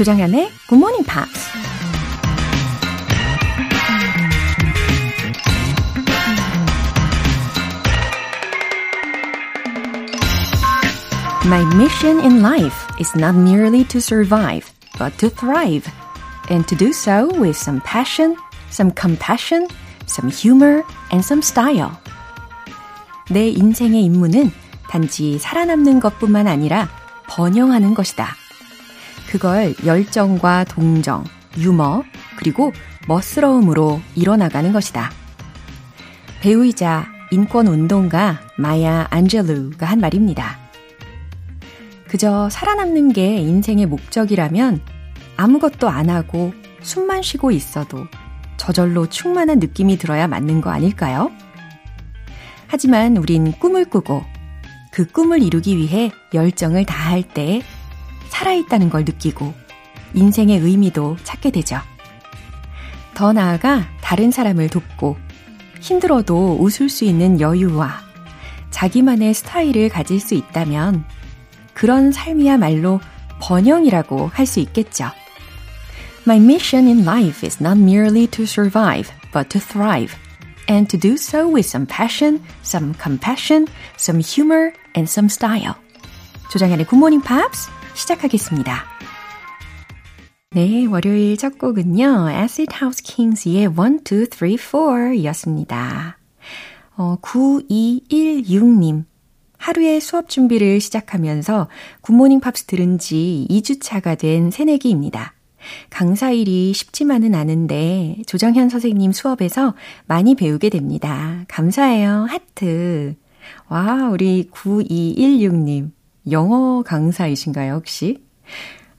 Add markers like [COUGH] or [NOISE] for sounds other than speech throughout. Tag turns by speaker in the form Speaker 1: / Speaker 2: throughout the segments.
Speaker 1: 조장현의 Good Morning Pops. My mission in life is not merely to survive, but to thrive. And to do so with some passion, some compassion, some humor, and some style. 내 인생의 임무는 단지 살아남는 것뿐만 아니라 번영하는 것이다. 그걸 열정과 동정, 유머, 그리고 멋스러움으로 이뤄나가는 것이다. 배우이자 인권운동가 마야 안젤루가 한 말입니다. 그저 살아남는 게 인생의 목적이라면 아무것도 안 하고 숨만 쉬고 있어도 저절로 충만한 느낌이 들어야 맞는 거 아닐까요? 하지만 우린 꿈을 꾸고 그 꿈을 이루기 위해 열정을 다할 때 살아있다는 걸 느끼고 인생의 의미도 찾게 되죠. 더 나아가 다른 사람을 돕고 힘들어도 웃을 수 있는 여유와 자기만의 스타일을 가질 수 있다면 그런 삶이야말로 번영이라고 할 수 있겠죠. My mission in life is not merely to survive, but to thrive. And to do so with some passion, some compassion, some humor, and some style. 조장현의 굿모닝 팝스 시작하겠습니다. 네, 월요일 첫 곡은요. Acid House Kings의 1, 2, 3, 4 였습니다. 어, 9216님. 하루에 수업 준비를 시작하면서 굿모닝 팝스 들은 지 2주차가 된 새내기입니다. 강사일이 쉽지만은 않은데 조정현 선생님 수업에서 많이 배우게 됩니다. 감사해요. 하트. 와, 우리 9216님. 영어 강사이신가요, 혹시?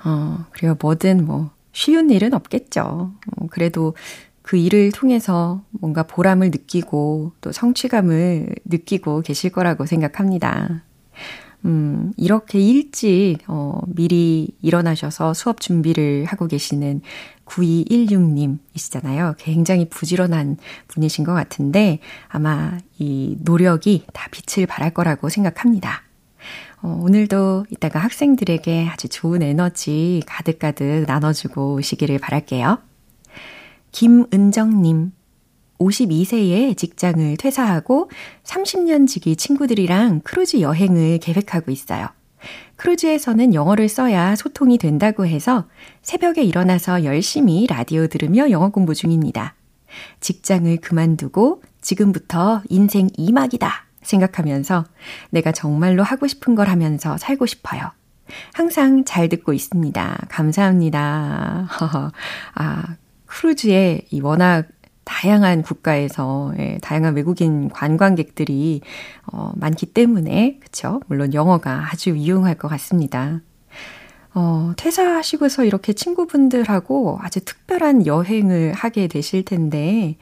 Speaker 1: 어, 그리고 뭐든 뭐 쉬운 일은 없겠죠. 어, 그래도 그 일을 통해서 뭔가 보람을 느끼고 또 성취감을 느끼고 계실 거라고 생각합니다. 음, 이렇게 일찍, 어, 미리 일어나셔서 수업 준비를 하고 계시는 9216님이시잖아요. 굉장히 부지런한 분이신 것 같은데 아마 이 노력이 다 빛을 발할 거라고 생각합니다. 어, 오늘도 이따가 학생들에게 아주 좋은 에너지 가득가득 나눠주고 오시기를 바랄게요. 김은정님, 52세에 직장을 퇴사하고 30년 지기 친구들이랑 크루즈 여행을 계획하고 있어요. 크루즈에서는 영어를 써야 소통이 된다고 해서 새벽에 일어나서 열심히 라디오 들으며 영어 공부 중입니다. 직장을 그만두고 지금부터 인생 2막이다 생각하면서 내가 정말로 하고 싶은 걸 하면서 살고 싶어요. 항상 잘 듣고 있습니다. 감사합니다. [LAUGHS] 아, 크루즈에 이 워낙 다양한 국가에서 예, 다양한 외국인 관광객들이 어, 많기 때문에 그쵸? 물론 영어가 아주 유용할 것 같습니다. 어, 퇴사하시고서 이렇게 친구분들하고 아주 특별한 여행을 하게 되실 텐데,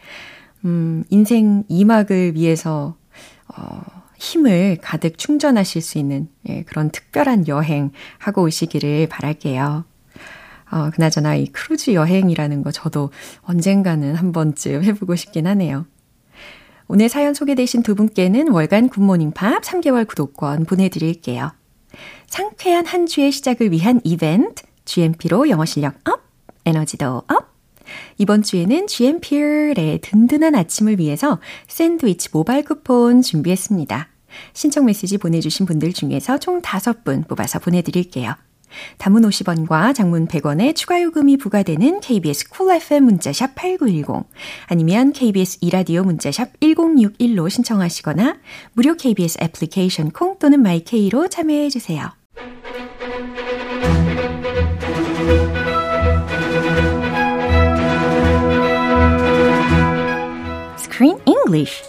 Speaker 1: 음, 인생 2막을 위해서, 어, 힘을 가득 충전하실 수 있는 예, 그런 특별한 여행 하고 오시기를 바랄게요. 어, 그나저나 이 크루즈 여행이라는 거 저도 언젠가는 한 번쯤 해보고 싶긴 하네요. 오늘 사연 소개되신 두 분께는 월간 굿모닝 팝스 3개월 구독권 보내드릴게요. 상쾌한 한 주의 시작을 위한 이벤트, GMP로 영어 실력 up, 에너지도 up. 이번 주에는 GMP의 든든한 아침을 위해서 샌드위치 모바일 쿠폰 준비했습니다. 신청 메시지 보내주신 분들 중에서 총 5분 뽑아서 보내드릴게요. 단문 50원과 장문 100원의 추가 요금이 부과되는 KBS Cool FM 문자샵 8910 아니면 KBS 이라디오 문자샵 1061로 신청하시거나 무료 KBS 애플리케이션 콩 또는 마이케이로 참여해 주세요. Screen English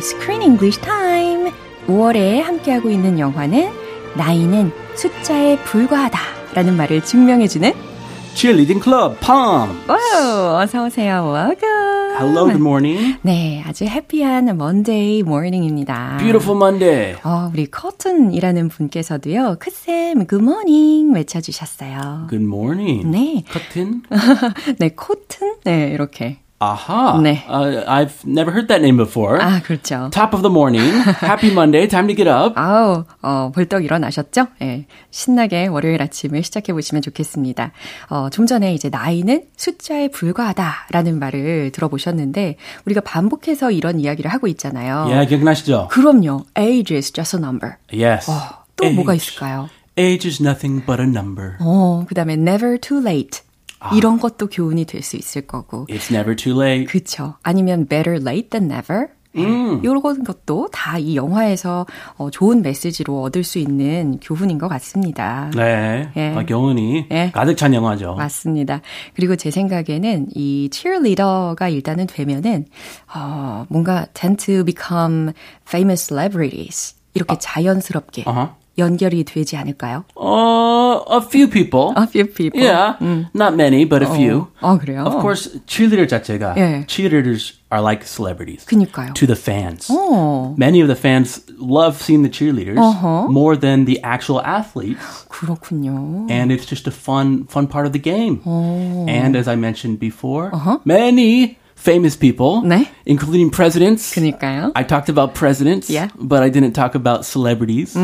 Speaker 1: Screen English Time. 5월에 함께하고 있는 영화는 나이는 숫자에 불과하다 라는 말을 증명해주는
Speaker 2: Cheerleading Club, Palm.
Speaker 1: 오, 어서 오세요. Welcome.
Speaker 2: Hello, good morning.
Speaker 1: 네, 아주 해피한 Monday morning입니다.
Speaker 2: Beautiful Monday.
Speaker 1: 어, 우리 커튼이라는 분께서도요. 크쌤, good morning 외쳐 주셨어요.
Speaker 2: Good morning.
Speaker 1: 네.
Speaker 2: 커튼?
Speaker 1: 네, 코튼? 네, 이렇게.
Speaker 2: 아하.
Speaker 1: 네.
Speaker 2: Uh, I've never heard that name before.
Speaker 1: 아, 그렇죠.
Speaker 2: Top of the morning. Happy Monday. Time to get up.
Speaker 1: 아우, 어, 벌떡 일어나셨죠? 예. 신나게 월요일 아침을 시작해 보시면 좋겠습니다. 어, 좀 전에 이제 나이는 숫자에 불과하다라는 말을 들어보셨는데, 우리가 반복해서 이런 이야기를 하고 있잖아요.
Speaker 2: Yeah, 기억나시죠?
Speaker 1: 그럼요. Age is just a number.
Speaker 2: Yes.
Speaker 1: 어, 또 뭐가 있을까요?
Speaker 2: Age is nothing but a number.
Speaker 1: 어, 그 다음에 never too late. 이런 것도 교훈이 될 수 있을 거고.
Speaker 2: It's never too late.
Speaker 1: 그쵸. 아니면 better late than never. 음. 이런 것도 다 이 영화에서 어, 좋은 메시지로 얻을 수 있는 교훈인 것 같습니다.
Speaker 2: 네.
Speaker 1: 예.
Speaker 2: 아, 교훈이
Speaker 1: 예.
Speaker 2: 가득 찬 영화죠.
Speaker 1: 맞습니다. 그리고 제 생각에는 이 cheerleader가 일단은 되면은 어, 뭔가 tend to become famous celebrities 이렇게 자연스럽게
Speaker 2: 어허.
Speaker 1: 연결이 되지 않을까요?
Speaker 2: Uh, a few people.
Speaker 1: A few people.
Speaker 2: Yeah. Not many, but a few.
Speaker 1: 아 그래요?
Speaker 2: Of course, cheerleader 자체가
Speaker 1: 예.
Speaker 2: cheerleaders are like celebrities
Speaker 1: 그니까요.
Speaker 2: to the fans.
Speaker 1: 어,
Speaker 2: Many of the fans love seeing the cheerleaders
Speaker 1: Uh-huh.
Speaker 2: more than the actual athletes.
Speaker 1: 그렇군요.
Speaker 2: and it's just a fun fun part of the game.
Speaker 1: Oh.
Speaker 2: And as I mentioned before, many famous people,
Speaker 1: Uh-huh. 네.
Speaker 2: including presidents.
Speaker 1: 그니까요.
Speaker 2: I talked about presidents,
Speaker 1: Yeah.
Speaker 2: but I didn't talk about celebrities.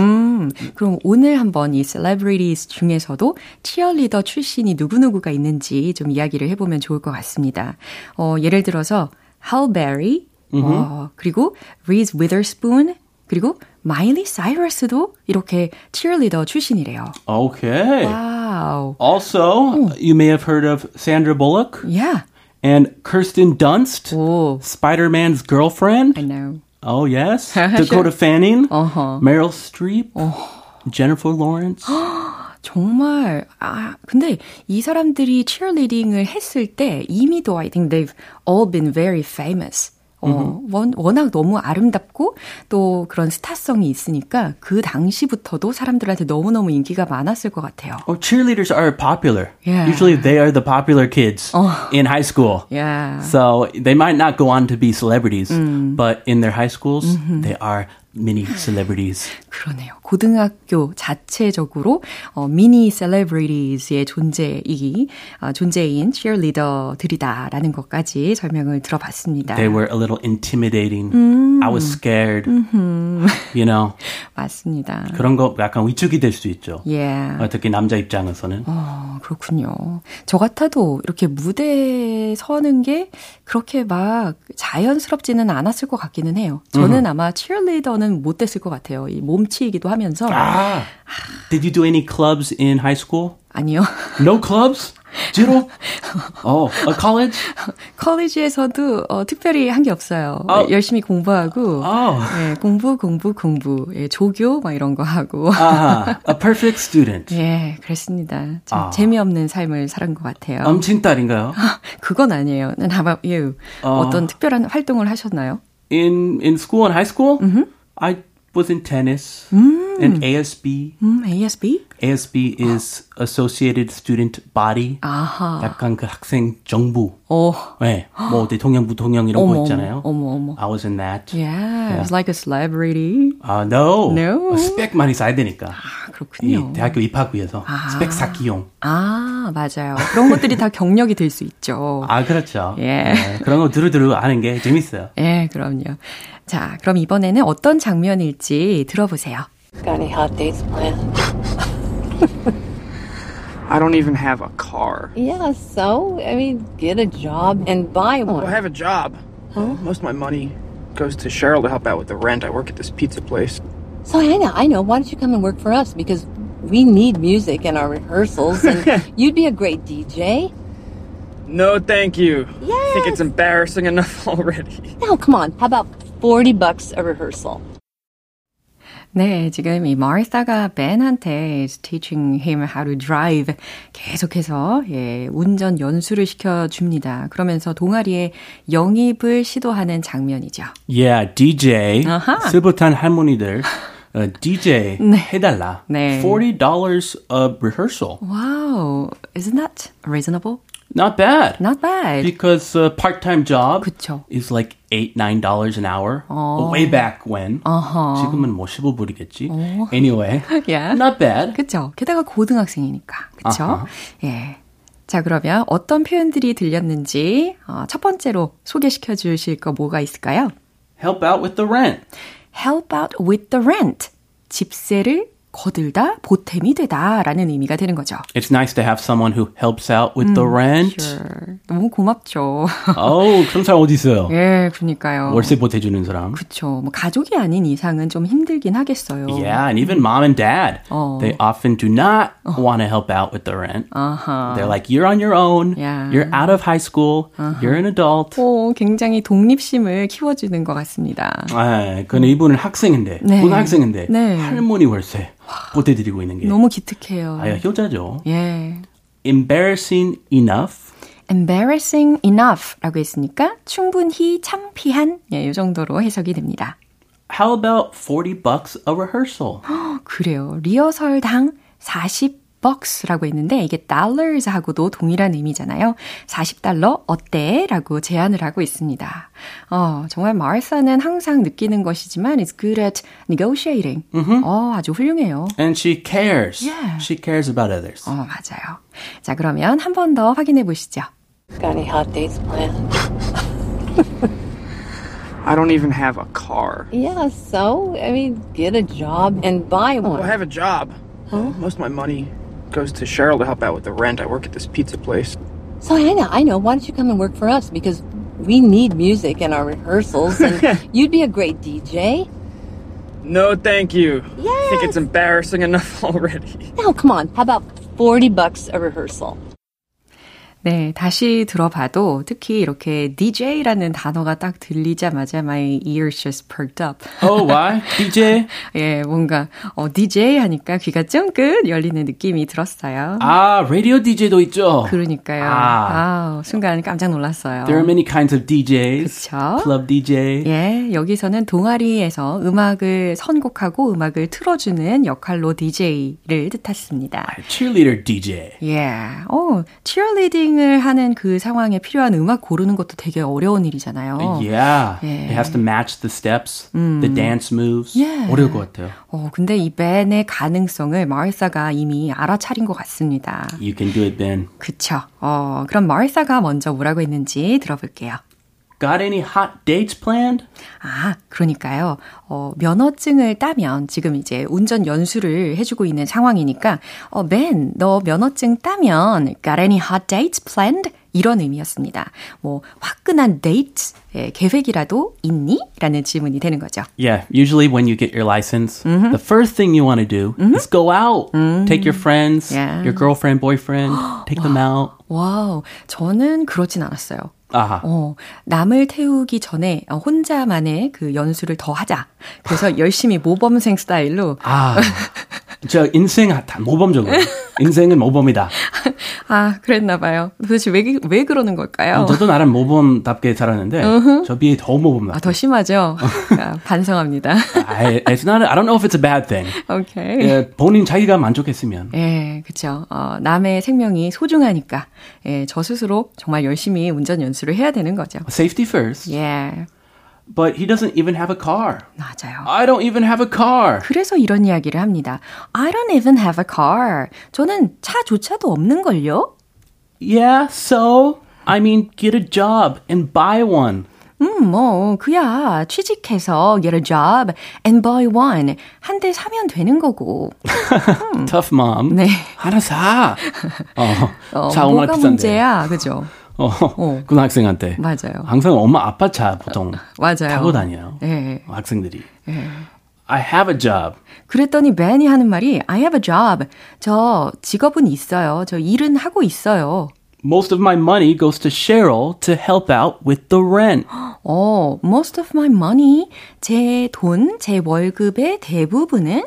Speaker 1: 그럼 오늘 한번 이 celebrities 중에서도 치어리더 출신이 누구누구가 있는지 좀 이야기를 해보면 좋을 것 같습니다. 어, 예를 들어서 Halle Berry, 어, 그리고 Reese Witherspoon, 그리고 마일리 사이러스도 이렇게 치어리더 출신이래요.
Speaker 2: Okay.
Speaker 1: 와우.
Speaker 2: Also, you may have heard of Sandra Bullock
Speaker 1: Yeah.
Speaker 2: and Kirsten Dunst,
Speaker 1: 오,
Speaker 2: Spider-Man's girlfriend.
Speaker 1: I know.
Speaker 2: Oh yes, Dakota [LAUGHS] Fanning,
Speaker 1: Uh-huh.
Speaker 2: Meryl Streep, Jennifer Lawrence. [GASPS]
Speaker 1: 정말 아 근데 이 사람들이 cheerleading을 했을 때 이미도 I think they've all been very famous. 어, 원, 워낙 너무 아름답고 또 그런 스타성이 있으니까 그 당시부터도 사람들한테 너무너무 인기가 많았을 것 같아요.
Speaker 2: Oh, cheerleaders are popular.
Speaker 1: Yeah.
Speaker 2: Usually they are the popular kids in high school.
Speaker 1: Yeah.
Speaker 2: So they might not go on to be celebrities, but in their high schools, they are mini celebrities.
Speaker 1: 그러네요. 고등학교 자체적으로 어, 미니 셀레브리티즈의 존재이 어, 존재인 cheerleader들이다라는 것까지 설명을 들어봤습니다.
Speaker 2: They were a little intimidating. I was scared. You know, [LAUGHS]
Speaker 1: 맞습니다.
Speaker 2: 그런 거 약간 위축이 될 수 있죠.
Speaker 1: Yeah.
Speaker 2: 어, 특히 남자 입장에서는.
Speaker 1: 어, 그렇군요. 저 같아도 이렇게 무대에 서는 게 그렇게 막 자연스럽지는 않았을 것 같기는 해요. 저는 아마 cheerleader는 못 됐을 것 같아요. 이 몸치이기도 하면 서.
Speaker 2: Ah, did you do any clubs in high school?
Speaker 1: 아니요.
Speaker 2: No clubs? Zero? Oh, a college?
Speaker 1: 컬리지에서도 어, 특별히 한 게 없어요.
Speaker 2: 아.
Speaker 1: 열심히 공부하고.
Speaker 2: Oh,
Speaker 1: 예, 공부, 공부, 공부. 예, 조교, 막 이런 거 하고.
Speaker 2: ah, a perfect student.
Speaker 1: 예, 그랬습니다. 참
Speaker 2: 아.
Speaker 1: 재미없는 삶을 살은 것 같아요.
Speaker 2: 엄친딸인가요?
Speaker 1: 그건 아니에요. How about you?
Speaker 2: 어.
Speaker 1: 어떤 특별한 활동을 하셨나요?
Speaker 2: in in school in high school, I was in tennis and ASB.
Speaker 1: 음, ASB?
Speaker 2: ASB is Associated Student Body.
Speaker 1: 아하.
Speaker 2: 약간 그 학생 정부.
Speaker 1: 오,
Speaker 2: 네, 뭐 대통령, 부통령 이런
Speaker 1: 어머,
Speaker 2: 거 있잖아요.
Speaker 1: 어머, 어머.
Speaker 2: I was in that.
Speaker 1: Yeah, it's like a celebrity.
Speaker 2: 아, no.
Speaker 1: No?
Speaker 2: 스펙 많이 쌓아야 되니까.
Speaker 1: 아,
Speaker 2: 이
Speaker 1: 그렇군요.
Speaker 2: 대학교 입학 위해서 스펙 쌓기용.
Speaker 1: 아, 맞아요. 그런 것들이 다 경력이 될 수 있죠.
Speaker 2: 아, 그렇죠.
Speaker 1: 예.
Speaker 2: 네, 그런 거 두루두루 아는 게 재밌어요.
Speaker 1: 예, 그럼요. 자, 그럼 이번에는 어떤 장면일지 들어보세요.
Speaker 3: Got any hot dates planned?
Speaker 4: I don't even have a car.
Speaker 3: Yeah, so, I mean, get a job and buy one.
Speaker 4: Well, I have a job. Most of my money goes to Cheryl to help out with the rent. I work at this pizza place.
Speaker 3: So, I know, I know. Why don't you come and work for us? Because we need music in our rehearsals, and [LAUGHS] you'd be a great DJ.
Speaker 4: No, thank you. I think it's embarrassing enough [LAUGHS] already.
Speaker 3: Now, come on. How about 40 bucks a rehearsal?
Speaker 1: 네, 지금 이 마르사가 벤한테 is teaching him how to drive 계속해서 예, 운전 연수를 시켜 줍니다. 그러면서 동아리에 영입을 시도하는 장면이죠.
Speaker 2: Yeah, DJ.
Speaker 1: 아하.
Speaker 2: 스부탄 할머니들. 어, DJ 해달라.
Speaker 1: 네.
Speaker 2: $40 a rehearsal.
Speaker 1: Wow, isn't that reasonable?
Speaker 2: Not bad.
Speaker 1: Not bad.
Speaker 2: Because a part-time job
Speaker 1: 그쵸.
Speaker 2: is like eight, nine dollars an hour. Way back when.
Speaker 1: 어허.
Speaker 2: 지금은 뭐 15불이겠지. Anyway,
Speaker 1: Yeah.
Speaker 2: not bad.
Speaker 1: 그쵸. 게다가 고등학생이니까.
Speaker 2: 아하.
Speaker 1: 예. 자, 그러면 어떤 표현들이 들렸는지, 어, 첫 번째로 소개시켜 주실 거 뭐가 있을까요?
Speaker 2: Help out with the rent.
Speaker 1: help out with the rent. 집세를 거들다, 보탬이 되다 라는 의미가 되는 거죠.
Speaker 2: It's nice to have someone who helps out with the rent.
Speaker 1: Sure. 너무 고맙죠.
Speaker 2: Oh, 그런 사람 어디 있어요?
Speaker 1: 예, 그러니까요.
Speaker 2: 월세 보태주는 사람.
Speaker 1: 그쵸. 뭐 가족이 아닌 이상은 좀 힘들긴 하겠어요.
Speaker 2: Yeah, and even mom and dad,
Speaker 1: Oh.
Speaker 2: they often do not want to help out with the rent.
Speaker 1: 아하.
Speaker 2: They're like, you're on your own.
Speaker 1: Yeah.
Speaker 2: You're out of high school. You're an adult.
Speaker 1: 오, 굉장히 독립심을 키워주는 것 같습니다.
Speaker 2: 아, 근데 이분은 학생인데,
Speaker 1: 네.
Speaker 2: 고등학생인데,
Speaker 1: 네.
Speaker 2: 할머니 월세 보태드리고 있는 게.
Speaker 1: 너무 기특해요.
Speaker 2: 아유, 효자죠.
Speaker 1: 예.
Speaker 2: Embarrassing enough.
Speaker 1: embarrassing enough 라고 했으니까 충분히 창피한 예, 이 정도로 해석이 됩니다.
Speaker 2: How about 40 bucks a rehearsal?
Speaker 1: 그래요. 리허설당 40 bucks라고 했는데 이게 dollars하고도 동일한 의미잖아요. 40달러 어때? 라고 제안을 하고 있습니다. 어, 정말 마르사는 항상 느끼는 것이지만 is good at negotiating. 어, 아주 훌륭해요.
Speaker 2: And she cares.
Speaker 1: Yeah.
Speaker 2: She cares about others.
Speaker 1: 어, 맞아요. 자, 그러면 한 번 더 확인해 보시죠.
Speaker 3: Got any hot dates planned?
Speaker 4: I don't even have a car.
Speaker 3: Yeah, so? I mean, get a job and buy
Speaker 4: Well,
Speaker 3: one.
Speaker 4: I have a job. Most of my money goes to Cheryl to help out with the rent. I work at this pizza place.
Speaker 3: So I know, I know. Why don't you come and work for us? Because we need music in our rehearsals, and [LAUGHS] you'd be a great DJ.
Speaker 4: No, thank you. I think it's embarrassing enough [LAUGHS] already.
Speaker 3: Now, come on. How about forty bucks a rehearsal?
Speaker 1: 네, 다시 들어봐도 특히 이렇게 DJ라는 단어가 딱 들리자마자 my ears just perked up.
Speaker 2: Oh, why? DJ? [LAUGHS]
Speaker 1: 예, 뭔가 어, DJ 하니까 귀가 쫑긋 열리는 느낌이 들었어요.
Speaker 2: 아, 라디오 DJ도 있죠.
Speaker 1: 그러니까요.
Speaker 2: 아.
Speaker 1: 아, 순간 깜짝 놀랐어요.
Speaker 2: There are many kinds of DJs.
Speaker 1: 그쵸?
Speaker 2: Club DJ.
Speaker 1: 예, 여기서는 동아리에서 음악을 선곡하고 음악을 틀어주는 역할로 DJ를 뜻했습니다.
Speaker 2: Cheerleader DJ.
Speaker 1: 예, 어, 치 어리딩을 하는 그 상황에 필요한 음악 고르는 것도 되게 어려운 일이잖아요.
Speaker 2: Yeah.
Speaker 1: 예.
Speaker 2: It has to match the steps, the dance moves.
Speaker 1: 예.
Speaker 2: 어려울 것 같아요.
Speaker 1: 어, 근데 이 벤의 가능성을 마르사가 이미 알아차린 것 같습니다.
Speaker 2: You can do it, Ben.
Speaker 1: 그쵸. 어, 그럼 마르사가 먼저 뭐라고 했는지 들어볼게요.
Speaker 2: Got any hot dates planned?
Speaker 1: 아, 그러니까요. 어, 면허증을 따면 지금 이제 운전 연수를 해주고 있는 상황이니까 어, Ben, 너 면허증 따면 got any hot dates planned? 이런 의미였습니다. 뭐 화끈한 데이트 예, 계획이라도 있니? 라는 질문이 되는 거죠.
Speaker 2: Yeah, usually when you get your license, the first thing you want to do is go out. Take your friends,
Speaker 1: Yeah.
Speaker 2: your girlfriend, boyfriend, take them out.
Speaker 1: 와우, 저는 그렇진 않았어요.
Speaker 2: 아하.
Speaker 1: 어, 남을 태우기 전에 어, 혼자만의 그 연수를 더 하자. 그래서 열심히 모범생 스타일로
Speaker 2: 아, 저 인생 다 모범적으로. [LAUGHS] 인생은 모범이다.
Speaker 1: 아, 그랬나 봐요. 도대체 왜, 왜 그러는 걸까요?
Speaker 2: 저도 나름 모범답게 살았는데 저 비해 더 모범답게.
Speaker 1: 아, 더 심하죠? [LAUGHS] 아, 반성합니다.
Speaker 2: I, it's not. I don't know if it's a bad thing.
Speaker 1: 오케이.
Speaker 2: 예, 본인 자기가 만족했으면.
Speaker 1: 예, 그쵸. 어, 남의 생명이 소중하니까, 예, 저 스스로 정말 열심히 운전 연 수를 해야 되는 거죠.
Speaker 2: Safety first.
Speaker 1: 예,
Speaker 2: But he doesn't even have a car.
Speaker 1: 맞아요.
Speaker 2: I don't even have a car.
Speaker 1: 그래서 이런 이야기를 합니다. I don't even have a car. 저는 차조차도 없는 걸요?
Speaker 2: Yeah, so I mean, get a job and buy one.
Speaker 1: 음, 뭐, 그야, 취직해서 get a job and buy one. 한 대 사면 되는 거고.
Speaker 2: Tough mom.
Speaker 1: 네.
Speaker 2: 하나 사. 어,
Speaker 1: 어, 뭐가
Speaker 2: 비싼데.
Speaker 1: 문제야, 그죠?
Speaker 2: 어,
Speaker 1: 어.
Speaker 2: 고등학생한테.
Speaker 1: 맞아요.
Speaker 2: 항상 엄마 아빠 차 보통
Speaker 1: 맞아요.
Speaker 2: 타고 다녀요.
Speaker 1: 예.
Speaker 2: 학생들이. I have a job.
Speaker 1: 그랬더니 벤이 하는 말이 I have a job. 저 직업은 있어요. 저 일은 하고 있어요.
Speaker 2: Most of my money goes to Cheryl to help out with the rent. [GASPS]
Speaker 1: 어, most of my money, 제 돈, 제 월급의 대부분은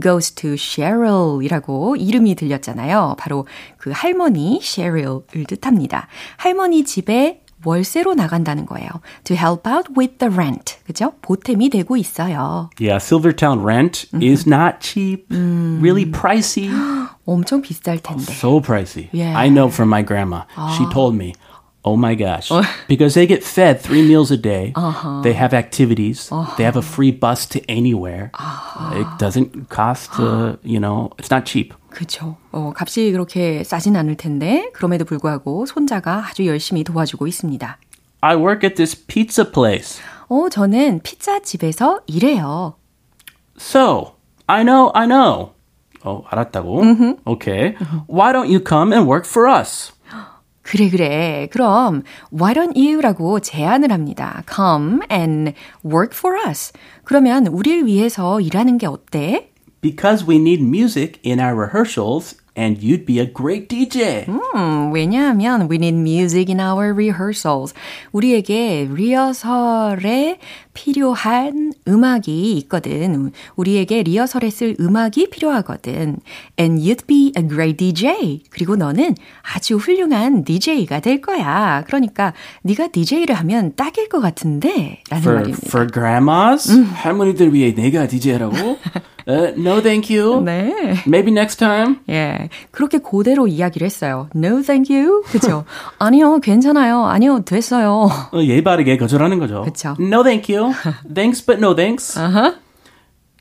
Speaker 1: goes to Cheryl이라고 이름이 들렸잖아요. 바로 그 할머니 Cheryl을 뜻합니다. 할머니 집에 월세로 나간다는 거예요. To help out with the rent. 그죠? 보탬이 되고 있어요.
Speaker 2: Yeah, Silvertown rent is not cheap. Really pricey. [GASPS]
Speaker 1: 엄청 비쌀 텐데.
Speaker 2: So pricey.
Speaker 1: Yeah.
Speaker 2: I know from my grandma. She told me, oh my gosh. [LAUGHS] because they get fed three meals a day. They have activities. They have a free bus to anywhere. It doesn't cost, uh, you know, it's not cheap.
Speaker 1: 그쵸. 어, 값이 그렇게 싸진 않을 텐데, 그럼에도 불구하고 손자가 아주 열심히 도와주고 있습니다.
Speaker 2: I work at this pizza place.
Speaker 1: 어, 저는 피자 집에서 일해요.
Speaker 2: So, I know, I know. 어, 알았다고? Okay. Why don't you come and work for us?
Speaker 1: 그래, 그래. 그럼, why don't you라고 제안을 합니다. Come and work for us. 그러면 우리를 위해서 일하는 게 어때?
Speaker 2: Because we need music in our rehearsals and you'd be a great DJ.
Speaker 1: 음, 왜냐하면 we need music in our rehearsals. 우리에게 리허설에 필요한 음악이 있거든. 우리에게 리허설에 쓸 음악이 필요하거든. And you'd be a great DJ. 그리고 너는 아주 훌륭한 DJ가 될 거야. 그러니까 네가 DJ를 하면 딱일 것 같은데 라는
Speaker 2: For,
Speaker 1: 말입니다.
Speaker 2: for grandmas? 할머니들 위해 내가 DJ라고? uh, [LAUGHS] no thank you.
Speaker 1: 네.
Speaker 2: Maybe next time.
Speaker 1: 예. 그렇게 그대로 이야기를 했어요. No, thank you. 그죠? [LAUGHS] 아니요, 괜찮아요. 아니요, 됐어요.
Speaker 2: 어, 예의 바르게 거절하는 거죠.
Speaker 1: 그쵸.
Speaker 2: No thank you. Thanks but no thanks.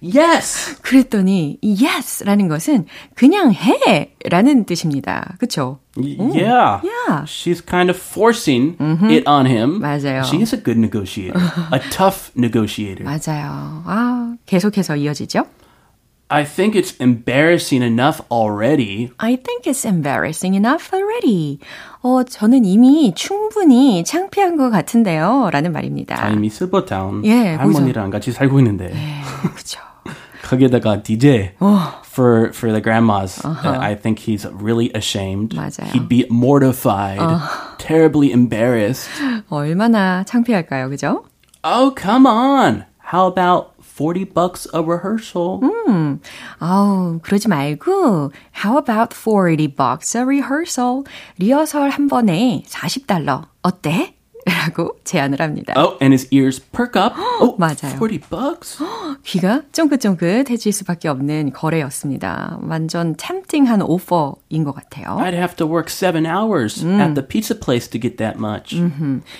Speaker 2: Yes.
Speaker 1: 그랬더니 yes라는 것은 그냥 해 라는 뜻입니다. 그쵸?
Speaker 2: Yeah.
Speaker 1: Yeah.
Speaker 2: She's kind of forcing it on him.
Speaker 1: 맞아요.
Speaker 2: She is a good negotiator. a tough negotiator.
Speaker 1: 맞아요. 아, 계속해서 이어지죠?
Speaker 2: I think it's embarrassing enough already.
Speaker 1: I think it's embarrassing enough already. 어, 저는 이미 충분히 창피한 것 같은데요. 라는 말입니다.
Speaker 2: 아, 이미 슬퍼타운
Speaker 1: 예,
Speaker 2: 할머니랑 같이 살고 있는데
Speaker 1: 그쵸. [LAUGHS]
Speaker 2: 거기에다가 DJ for for the grandmas. uh, I think he's really ashamed.
Speaker 1: 맞아요.
Speaker 2: He'd be mortified, terribly embarrassed.
Speaker 1: 얼마나 창피할까요. 그죠?
Speaker 2: Oh, come on. How about 40 bucks a rehearsal?
Speaker 1: 아우, 그러지 말고 How about 40 bucks a rehearsal? 리허설 한 번에 40달러. 어때? 라고 제안을 합니다.
Speaker 2: Oh, and his ears perk up. [GASPS] Oh,
Speaker 1: 맞아요.
Speaker 2: 40 bucks? [GASPS]
Speaker 1: 귀가 쫑긋쫑긋해질 수밖에 없는 거래였습니다. 완전 tempting한 오퍼인 것 같아요.
Speaker 2: I'd have to work seven hours at the pizza place to get that much.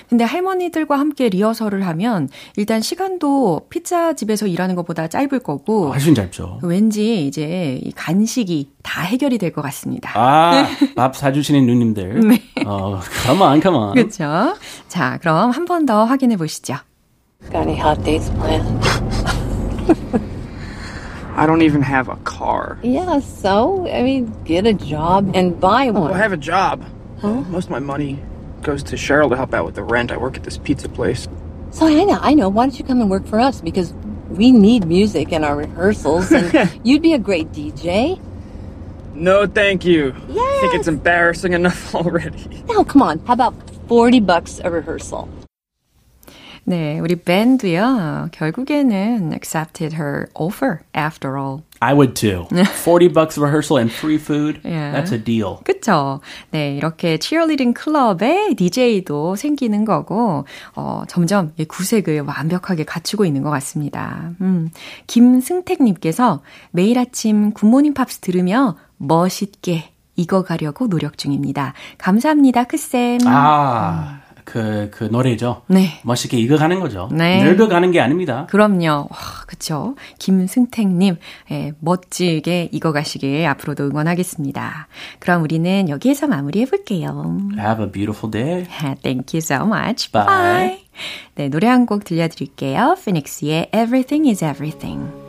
Speaker 1: 근데 할머니들과 함께 리허설을 하면 일단 시간도 피자 집에서 일하는 것보다 짧을 거고
Speaker 2: 훨씬 짧죠.
Speaker 1: 왠지 이제 이 간식이 다 해결이 될 것 같습니다.
Speaker 2: 아, [LAUGHS] 밥 사주시는 누님들. 어, come on, come on.
Speaker 1: 그렇죠? 자, 그럼 한 번 더 확인해 보시죠.
Speaker 3: Got any hot dates planned?
Speaker 4: I don't even have a car.
Speaker 3: Yeah, so, I mean, get a job and buy
Speaker 4: Well,
Speaker 3: one.
Speaker 4: I have a job. Most of my money goes to Cheryl to help out with the rent. I work at this pizza place.
Speaker 3: So, I know, I know. Why don't you come and work for us? Because we need music in our rehearsals, and [LAUGHS] you'd be a great DJ.
Speaker 4: No, thank you. I think
Speaker 3: Yes.
Speaker 4: it's embarrassing enough already.
Speaker 3: Now, come on. How about 40 bucks a rehearsal?
Speaker 1: 네, 우리 밴드요. 결국에는 accepted her offer after all.
Speaker 2: I would too. 40 bucks rehearsal and free food.
Speaker 1: Yeah.
Speaker 2: That's a deal.
Speaker 1: 그쵸? 네, 이렇게 치어리딩 클럽에 DJ도 생기는 거고, 어, 점점 이 구색을 완벽하게 갖추고 있는 것 같습니다. 음, 김승택님께서 매일 아침 굿모닝 팝스 들으며 멋있게 익어가려고 노력 중입니다. 감사합니다, 크쌤.
Speaker 2: 아, 그, 그 노래죠.
Speaker 1: 네.
Speaker 2: 멋있게 익어가는 거죠.
Speaker 1: 네.
Speaker 2: 늙어가는 게 아닙니다.
Speaker 1: 그럼요. 와, 그쵸. 김승택님, 예, 멋지게 익어가시길 앞으로도 응원하겠습니다. 그럼 우리는 여기에서 마무리해볼게요.
Speaker 2: Have a beautiful day. [LAUGHS]
Speaker 1: Thank you so much.
Speaker 2: Bye.
Speaker 1: Bye. 네, 노래 한 곡 들려드릴게요. 피닉스의 Everything is Everything.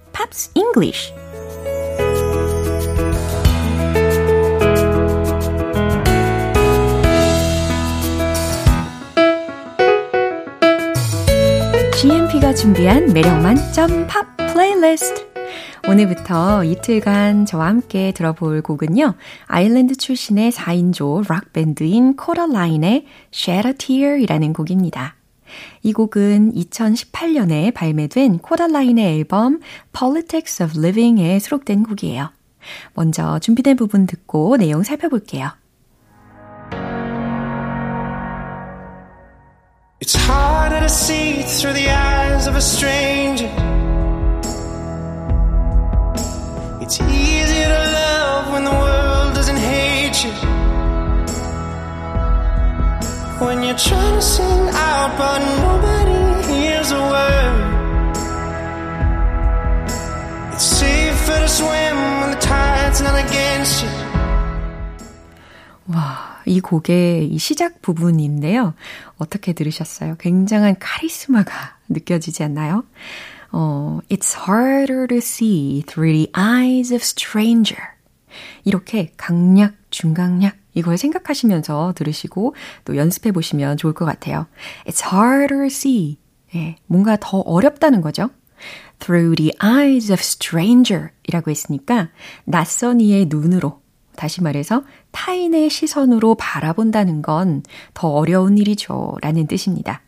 Speaker 1: Pops English. 준비한 매력만 점팝 플레이리스트. 오늘부터 이틀간 저와 함께 들어볼 곡은요. 아일랜드 출신의 4인조 락밴드인 Kodaline의 Shed a Tear이라는 곡입니다. 이 곡은 2018년에 발매된 코럴라인의 앨범 Politics of Living에 수록된 곡이에요. 먼저 준비된 부분 듣고 내용 살펴볼게요. It's harder to see through the eyes of a stranger. It's easier to love when the world doesn't hate you. When you're trying to sing out, but nobody hears a word. It's safer to swim when the tide's not against you. 와, 이 곡의 이 시작 부분인데요. 어떻게 들으셨어요? 굉장한 카리스마가 느껴지지 않나요? 어, It's harder to see through the eyes of stranger. 이렇게 강약, 중강약 이걸 생각하시면서 들으시고 또 연습해 보시면 좋을 것 같아요. It's harder to see. 예, 뭔가 더 어렵다는 거죠. Through the eyes of stranger 이라고 했으니까 낯선 이의 눈으로 다시 말해서 타인의 시선으로 바라본다는 건 더 어려운 일이죠. 라는 뜻입니다.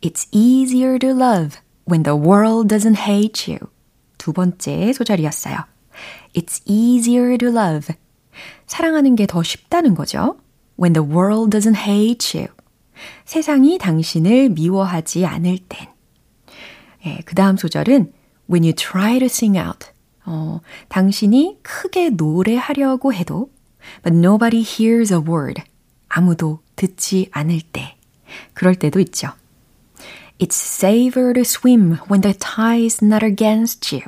Speaker 1: It's easier to love when the world doesn't hate you. 두 번째 소절이었어요. It's easier to love. 사랑하는 게 더 쉽다는 거죠. When the world doesn't hate you. 세상이 당신을 미워하지 않을 땐. 예, 그 다음 소절은 When you try to sing out. 어, 당신이 크게 노래하려고 해도 But nobody hears a word. 아무도 듣지 않을 때. 그럴 때도 있죠. It's safer to swim when the tide is not against you.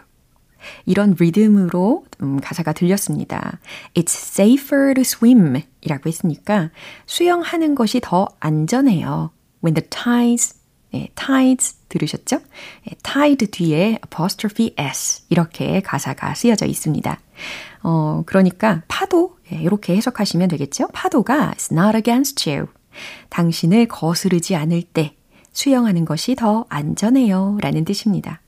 Speaker 1: 이런 리듬으로 음, 가사가 들렸습니다. It's safer to swim 이라고 했으니까 수영하는 것이 더 안전해요. When the tides, 네, tides 들으셨죠? 네, tide 뒤에 apostrophe s 이렇게 가사가 쓰여져 있습니다. 어, 그러니까 파도 예, 이렇게 해석하시면 되겠죠? 파도가 is not against you. 당신을 거스르지 않을 때 수영하는 것이 더 안전해요. 라는 뜻입니다.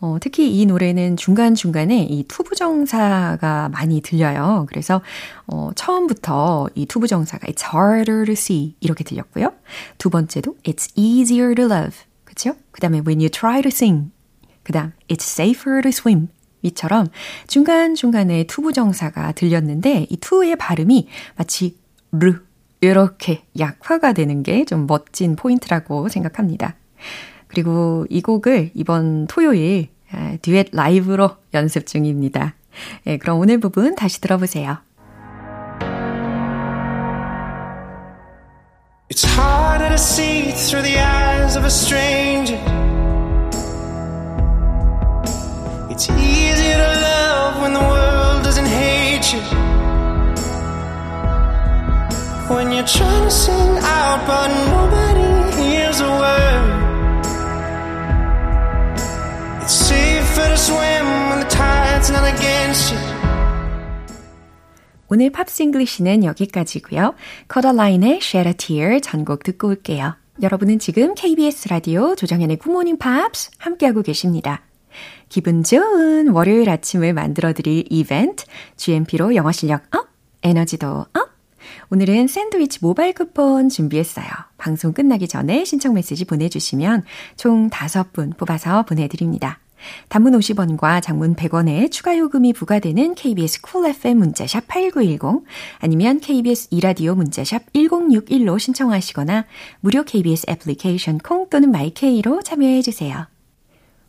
Speaker 1: 어, 특히 이 노래는 중간중간에 이 to부정사가 많이 들려요. 그래서 어, 처음부터 이 to부정사가 it's harder to see 이렇게 들렸고요. 두 번째도 it's easier to love. 그쵸? 그 다음에 when you try to sing. 그 다음 it's safer to swim. 이처럼 중간중간에 to부정사가 들렸는데 이 to의 발음이 마치 르 이렇게 약화가 되는 게 좀 멋진 포인트라고 생각합니다. 그리고 이 곡을 이번 토요일 듀엣 라이브로 연습 중입니다. 예, 그럼 오늘 부분 다시 들어보세요. It's harder to see through the eyes of a stranger. It's easier to love when the world doesn't hate you. When you're trying to sing out, but nobody hears a word. 오늘 Pops English는 여기까지고요. Kodaline의 Shed a Tear 전곡 듣고 올게요. 여러분은 지금 KBS 라디오 조정현의 굿모닝 팝스 함께하고 계십니다. 기분 좋은 월요일 아침을 만들어드릴 이벤트 GMP로 영어 실력 up, 에너지도 up. 오늘은 샌드위치 모바일 쿠폰 준비했어요. 방송 끝나기 전에 신청 메시지 보내주시면 총 5분 뽑아서 보내드립니다. 단문 50원과 장문 100원의 추가 요금이 부과되는 KBS Cool FM 문자샵 8910 아니면 KBS 2라디오 문자샵 1061로 신청하시거나 무료 KBS 애플리케이션 콩 또는 마이케이로 참여해 주세요.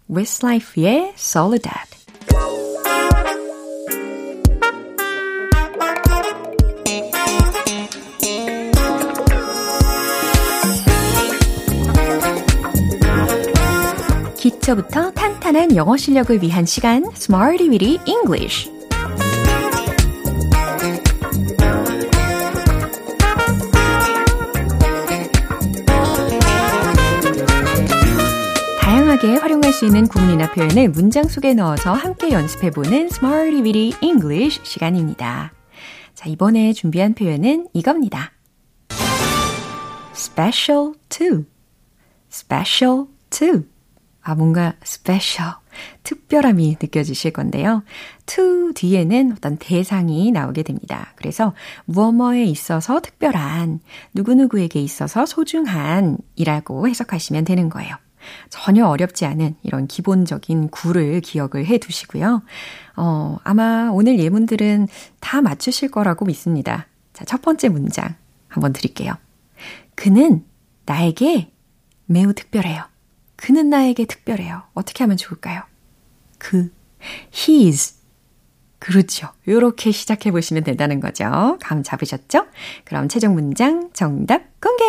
Speaker 1: Westlife의 Soledad 기초부터 탄탄한 영어 실력을 위한 시간 Smarty Weedy English 다양하게 활용할 수 있는 구문이나 표현을 문장 속에 넣어서 함께 연습해보는 Smarty Weedy English 시간입니다. 자, 이번에 준비한 표현은 이겁니다. Special to, special to. 아, 뭔가 special, 특별함이 느껴지실 건데요. to 뒤에는 어떤 대상이 나오게 됩니다. 그래서 무엇뭐에 있어서 특별한, 누구누구에게 있어서 소중한 이라고 해석하시면 되는 거예요. 전혀 어렵지 않은 이런 기본적인 구를 기억을 해 두시고요. 어, 아마 오늘 예문들은 다 맞추실 거라고 믿습니다. 자, 첫 번째 문장 한번 드릴게요. 그는 나에게 매우 특별해요. 그는 나에게 특별해요. 어떻게 하면 좋을까요? 그, his. 그렇죠. 이렇게 시작해 보시면 된다는 거죠. 감 잡으셨죠? 그럼 최종 문장 정답 공개!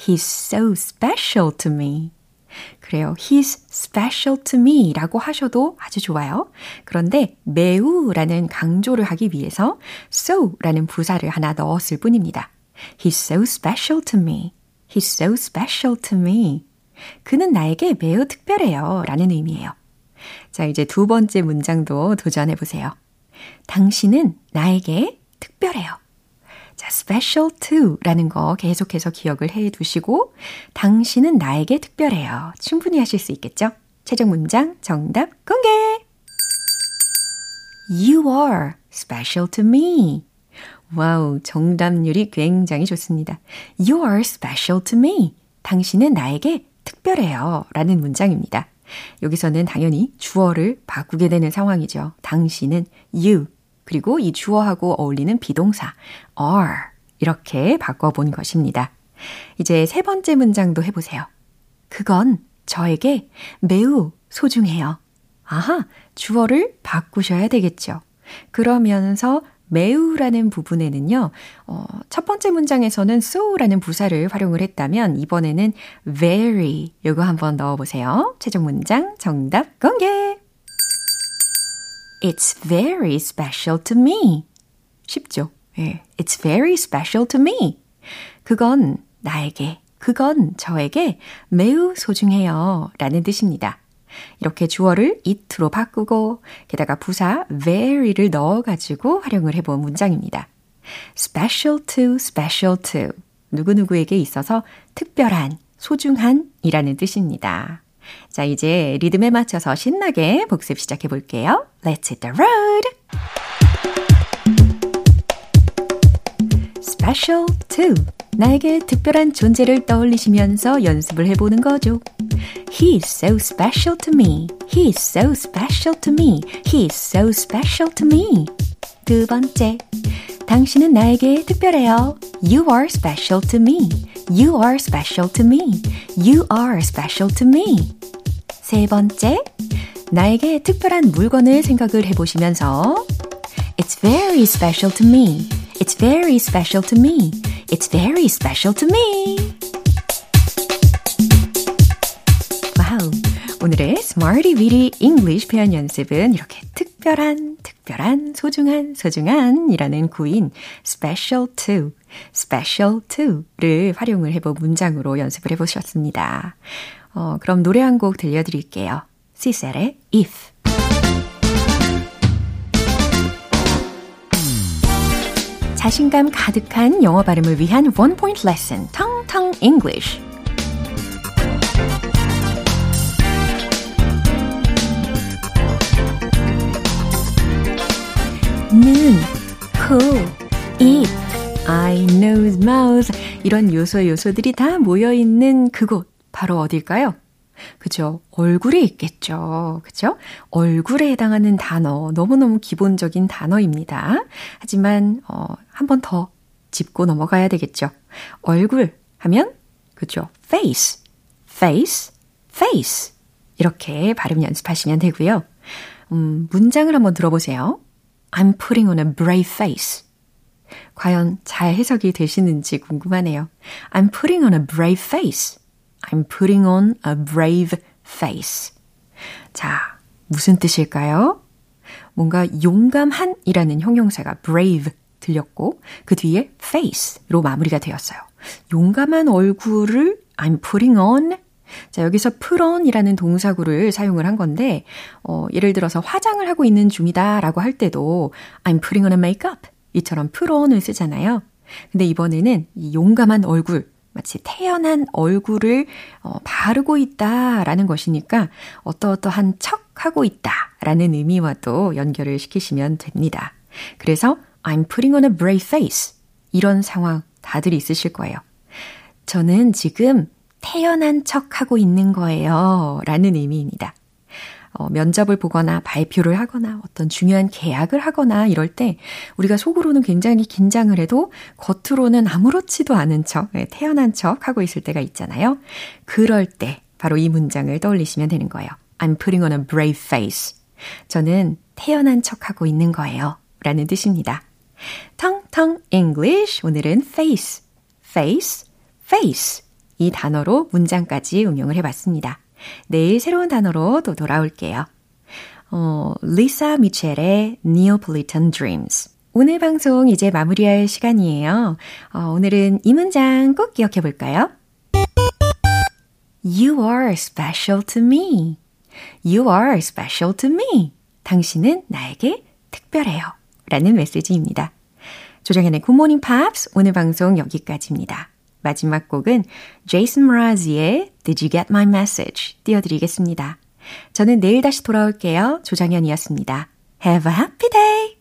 Speaker 1: He's so special to me. 그래요. He's special to me 라고 하셔도 아주 좋아요. 그런데 매우 라는 강조를 하기 위해서 so 라는 부사를 하나 넣었을 뿐입니다. He's so special to me. He's so special to me. 그는 나에게 매우 특별해요. 라는 의미예요. 자, 이제 두 번째 문장도 도전해 보세요. 당신은 나에게 특별해요. 자, special to 라는 거 계속해서 기억을 해 두시고, 당신은 나에게 특별해요. 충분히 하실 수 있겠죠? 최종 문장 정답 공개! You are special to me. 와우, 정답률이 굉장히 좋습니다. You are special to me. 당신은 나에게 특별해요. 라는 문장입니다. 여기서는 당연히 주어를 바꾸게 되는 상황이죠. 당신은 you. 그리고 이 주어하고 어울리는 비동사 are. 이렇게 바꿔본 것입니다. 이제 세 번째 문장도 해보세요. 그건 저에게 매우 소중해요. 아하, 주어를 바꾸셔야 되겠죠. 그러면서 매우라는 부분에는요, 어, 첫 번째 문장에서는 so라는 부사를 활용을 했다면 이번에는 very 요거 한번 넣어 보세요. 최종 문장 정답 공개! It's very special to me. 쉽죠? 예, It's very special to me. 그건 나에게, 그건 저에게 매우 소중해요. 라는 뜻입니다. 이렇게 주어를 it로 바꾸고 게다가 부사 very를 넣어가지고 활용을 해본 문장입니다. special to, special to. 누구누구에게 있어서 특별한, 소중한 이라는 뜻입니다. 자, 이제 리듬에 맞춰서 신나게 복습 시작해 볼게요. Let's hit the road! Special to. 나에게 특별한 존재를 떠올리시면서 연습을 해보는 거죠. He's so special to me. He's so special to me. He's so special to me. 두 번째. 당신은 나에게 특별해요. You are special to me. You are special to me. You are special to me. 세 번째. 나에게 특별한 물건을 생각을 해보시면서 It's very special to me. It's very special to me. It's very special to me. 와우. 오늘의 Smarty Weedy English 표현 연습은 이렇게 특별한, 특별한, 소중한, 소중한 이라는 구인 special to, special to를 활용을 해본 문장으로 연습을 해보셨습니다. 어, 그럼 노래 한 곡 들려드릴게요. 시셀의 If. 자신감 가득한 영어 발음을 위한 원 포인트 레슨, 텅텅 English. 눈, 코, 입, eye, nose, mouth 이런 요소 요소들이 다 모여 있는 그곳 바로 어딜까요? 그죠? 얼굴에 있겠죠. 그죠? 얼굴에 해당하는 단어, 너무너무 기본적인 단어입니다. 하지만, 어, 한 번 더 짚고 넘어가야 되겠죠. 얼굴 하면, 그죠? face, face, face. 이렇게 발음 연습하시면 되고요. 음, 문장을 한번 들어보세요. I'm putting on a brave face. 과연 잘 해석이 되시는지 궁금하네요. I'm putting on a brave face. I'm putting on a brave face. 자, 무슨 뜻일까요? 뭔가 용감한이라는 형용사가 brave 들렸고 그 뒤에 face로 마무리가 되었어요. 용감한 얼굴을 I'm putting on 자, 여기서 put on이라는 동사구를 사용을 한 건데, 어, 예를 들어서 화장을 하고 있는 중이다 라고 할 때도 I'm putting on a makeup 이처럼 put on을 쓰잖아요. 근데 이번에는 이 용감한 얼굴, 마치 태어난 얼굴을 어, 바르고 있다라는 것이니까 어떠어떠한 척 하고 있다라는 의미와도 연결을 시키시면 됩니다. 그래서 I'm putting on a brave face. 이런 상황 다들 있으실 거예요. 저는 지금 태어난 척 하고 있는 거예요. 라는 의미입니다. 어, 면접을 보거나 발표를 하거나 어떤 중요한 계약을 하거나 이럴 때 우리가 속으로는 굉장히 긴장을 해도 겉으로는 아무렇지도 않은 척, 예, 태어난 척 하고 있을 때가 있잖아요. 그럴 때 바로 이 문장을 떠올리시면 되는 거예요. I'm putting on a brave face. 저는 태어난 척 하고 있는 거예요. 라는 뜻입니다. 텅텅 English. 오늘은 face, face, face. 이 단어로 문장까지 응용을 해봤습니다. 내일 새로운 단어로 또 돌아올게요. 어, 리사 미첼의 Neapolitan Dreams. 오늘 방송 이제 마무리할 시간이에요. 어, 오늘은 이 문장 꼭 기억해 볼까요? You are special to me. You are special to me. 당신은 나에게 특별해요. 라는 메시지입니다. 조정현의 굿모닝 팝스 오늘 방송 여기까지입니다. 마지막 곡은 제이슨 므라즈의 Did You Get My Message 띄워드리겠습니다. 저는 내일 다시 돌아올게요. 조정현이었습니다. Have a happy day!